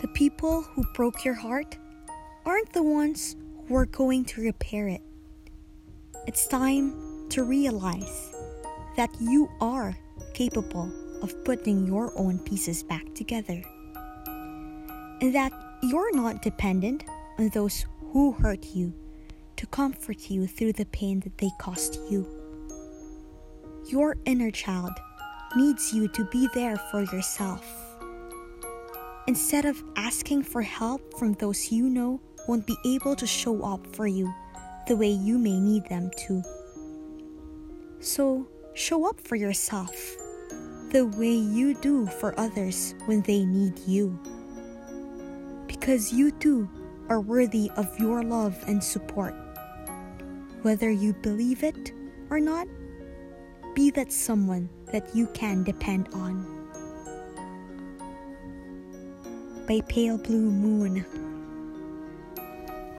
The people who broke your heart aren't the ones who are going to repair it. It's time to realize that you are capable of putting your own pieces back together. And that you're not dependent on those who hurt you to comfort you through the pain that they caused you. Your inner child needs you to be there for yourself. Instead of asking for help from those you know won't be able to show up for you the way you may need them to. So, show up for yourself the way you do for others when they need you. Because you too are worthy of your love and support. Whether you believe it or not, be that someone that you can depend on. By Pale Blue Moon.